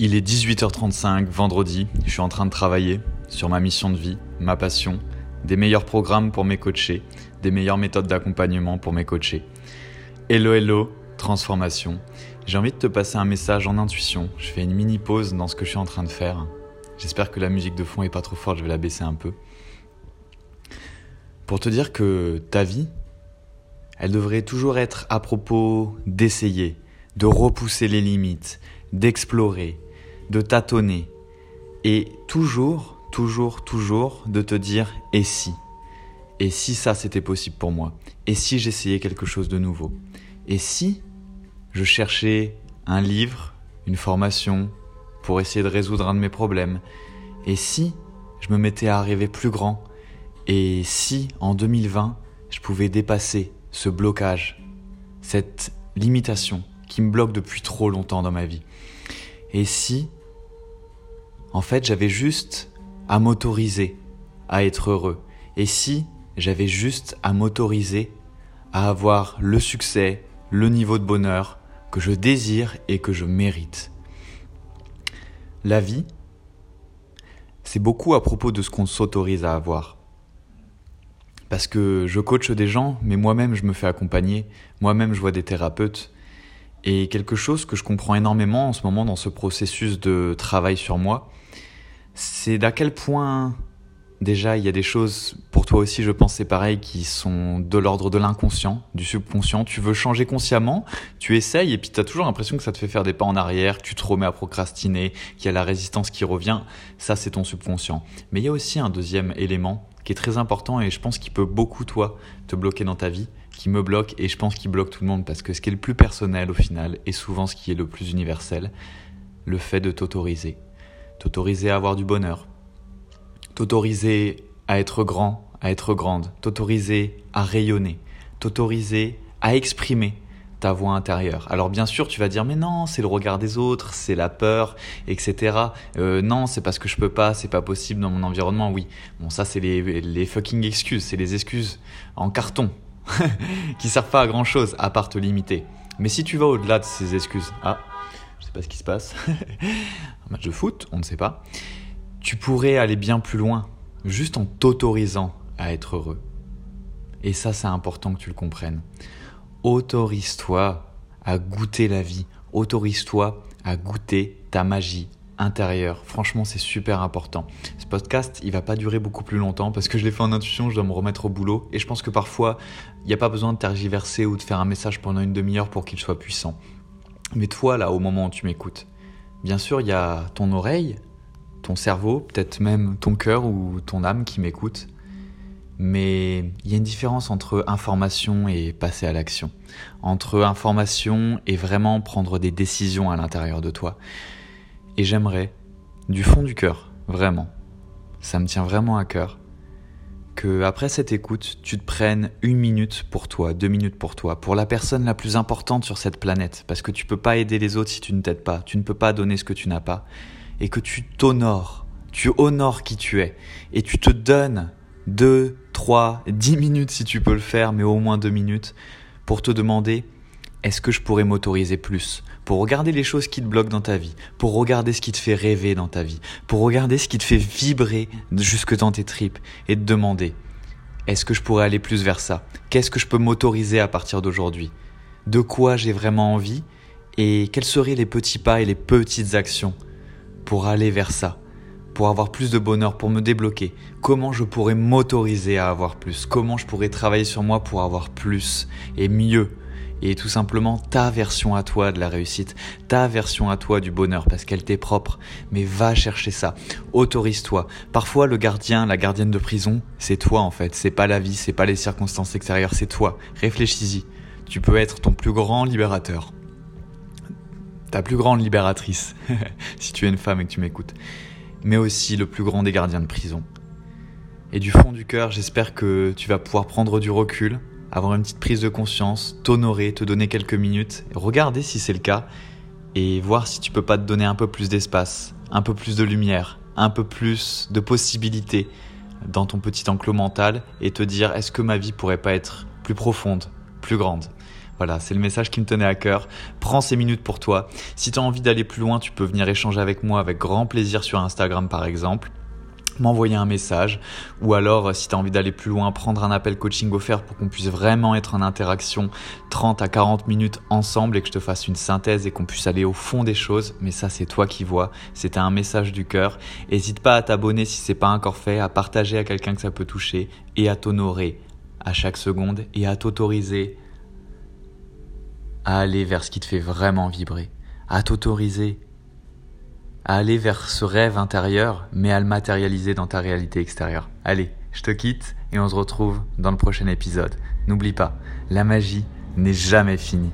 Il est 18h35, vendredi, je suis en train de travailler sur ma mission de vie, ma passion, des meilleurs programmes pour mes coachés, des meilleures méthodes d'accompagnement pour mes coachés. Hello hello, transformation. J'ai envie de te passer un message en intuition. Je fais une mini pause dans ce que je suis en train de faire. J'espère que la musique de fond est pas trop forte, je vais la baisser un peu. Pour te dire que ta vie, elle devrait toujours être à propos d'essayer, de repousser les limites, d'explorer, de tâtonner et toujours, toujours, toujours de te dire et si? Et si ça c'était possible pour moi? Et si j'essayais quelque chose de nouveau? Et si je cherchais un livre, une formation pour essayer de résoudre un de mes problèmes? Et si je me mettais à rêver plus grand? Et si en 2020 je pouvais dépasser ce blocage, cette limitation qui me bloque depuis trop longtemps dans ma vie? Et si en fait, j'avais juste à m'autoriser à être heureux. Et si j'avais juste à m'autoriser à avoir le succès, le niveau de bonheur que je désire et que je mérite. La vie, c'est beaucoup à propos de ce qu'on s'autorise à avoir. Parce que je coach des gens, mais moi-même je me fais accompagner, moi-même je vois des thérapeutes. Et quelque chose que je comprends énormément en ce moment dans ce processus de travail sur moi, c'est d'à quel point déjà il y a des choses pour toi aussi je pense c'est pareil qui sont de l'ordre de l'inconscient, du subconscient, tu veux changer consciemment, tu essayes et puis tu as toujours l'impression que ça te fait faire des pas en arrière, tu te remets à procrastiner, qu'il y a la résistance qui revient, ça c'est ton subconscient. Mais il y a aussi un deuxième élément qui est très important et je pense qu'il peut beaucoup toi te bloquer dans ta vie, qui me bloque et je pense qu'il bloque tout le monde parce que ce qui est le plus personnel au final est souvent ce qui est le plus universel, le fait de t'autoriser t'autoriser à avoir du bonheur, t'autoriser à être grand, à être grande, t'autoriser à rayonner, t'autoriser à exprimer ta voix intérieure. Alors bien sûr, tu vas dire mais non, c'est le regard des autres, c'est la peur, etc. Euh, non, c'est parce que je peux pas, c'est pas possible dans mon environnement. Oui, bon ça c'est les, les fucking excuses, c'est les excuses en carton qui servent pas à grand chose à part te limiter. Mais si tu vas au-delà de ces excuses, ah, je sais pas ce qui se passe, un match de foot, on ne sait pas, tu pourrais aller bien plus loin, juste en t'autorisant à être heureux. Et ça, c'est important que tu le comprennes. Autorise-toi à goûter la vie, autorise-toi à goûter ta magie intérieure. Franchement, c'est super important. Ce podcast, il va pas durer beaucoup plus longtemps parce que je l'ai fait en intuition, je dois me remettre au boulot. Et je pense que parfois, il n'y a pas besoin de tergiverser ou de faire un message pendant une demi-heure pour qu'il soit puissant. Mais toi, là, au moment où tu m'écoutes, bien sûr, il y a ton oreille, ton cerveau, peut-être même ton cœur ou ton âme qui m'écoute. Mais il y a une différence entre information et passer à l'action. Entre information et vraiment prendre des décisions à l'intérieur de toi. Et j'aimerais, du fond du cœur, vraiment, ça me tient vraiment à cœur, que après cette écoute, tu te prennes une minute pour toi, deux minutes pour toi, pour la personne la plus importante sur cette planète, parce que tu peux pas aider les autres si tu ne t'aides pas, tu ne peux pas donner ce que tu n'as pas, et que tu t'honores, tu honores qui tu es, et tu te donnes deux, trois, dix minutes si tu peux le faire, mais au moins deux minutes, pour te demander est-ce que je pourrais m'autoriser plus pour regarder les choses qui te bloquent dans ta vie, pour regarder ce qui te fait rêver dans ta vie, pour regarder ce qui te fait vibrer jusque dans tes tripes et te demander est-ce que je pourrais aller plus vers ça? Qu'est-ce que je peux m'autoriser à partir d'aujourd'hui? De quoi j'ai vraiment envie? Et quels seraient les petits pas et les petites actions pour aller vers ça? Pour avoir plus de bonheur, pour me débloquer? Comment je pourrais m'autoriser à avoir plus? Comment je pourrais travailler sur moi pour avoir plus et mieux? Et tout simplement ta version à toi de la réussite, ta version à toi du bonheur parce qu'elle t'est propre. Mais va chercher ça, autorise-toi. Parfois le gardien, la gardienne de prison, c'est toi en fait, c'est pas la vie, c'est pas les circonstances extérieures, c'est toi. Réfléchis-y. Tu peux être ton plus grand libérateur. Ta plus grande libératrice, si tu es une femme et que tu m'écoutes. Mais aussi le plus grand des gardiens de prison. Et du fond du cœur, j'espère que tu vas pouvoir prendre du recul, avoir une petite prise de conscience, t'honorer, te donner quelques minutes, regarder si c'est le cas et voir si tu peux pas te donner un peu plus d'espace, un peu plus de lumière, un peu plus de possibilités dans ton petit enclos mental et te dire est-ce que ma vie pourrait pas être plus profonde, plus grande? Voilà, c'est le message qui me tenait à cœur. Prends ces minutes pour toi. Si tu as envie d'aller plus loin, tu peux venir échanger avec moi avec grand plaisir sur Instagram par exemple m'envoyer un message ou alors si tu as envie d'aller plus loin prendre un appel coaching offert pour qu'on puisse vraiment être en interaction 30 à 40 minutes ensemble et que je te fasse une synthèse et qu'on puisse aller au fond des choses. Mais ça c'est toi qui vois. C'était un message du cœur. N'hésite pas à t'abonner si c'est pas encore fait à partager à quelqu'un que ça peut toucher et à t'honorer à chaque seconde et à t'autoriser à aller vers ce qui te fait vraiment vibrer. À t'autoriser à aller vers ce rêve intérieur, mais à le matérialiser dans ta réalité extérieure. Allez, je te quitte et on se retrouve dans le prochain épisode. N'oublie pas, la magie n'est jamais finie.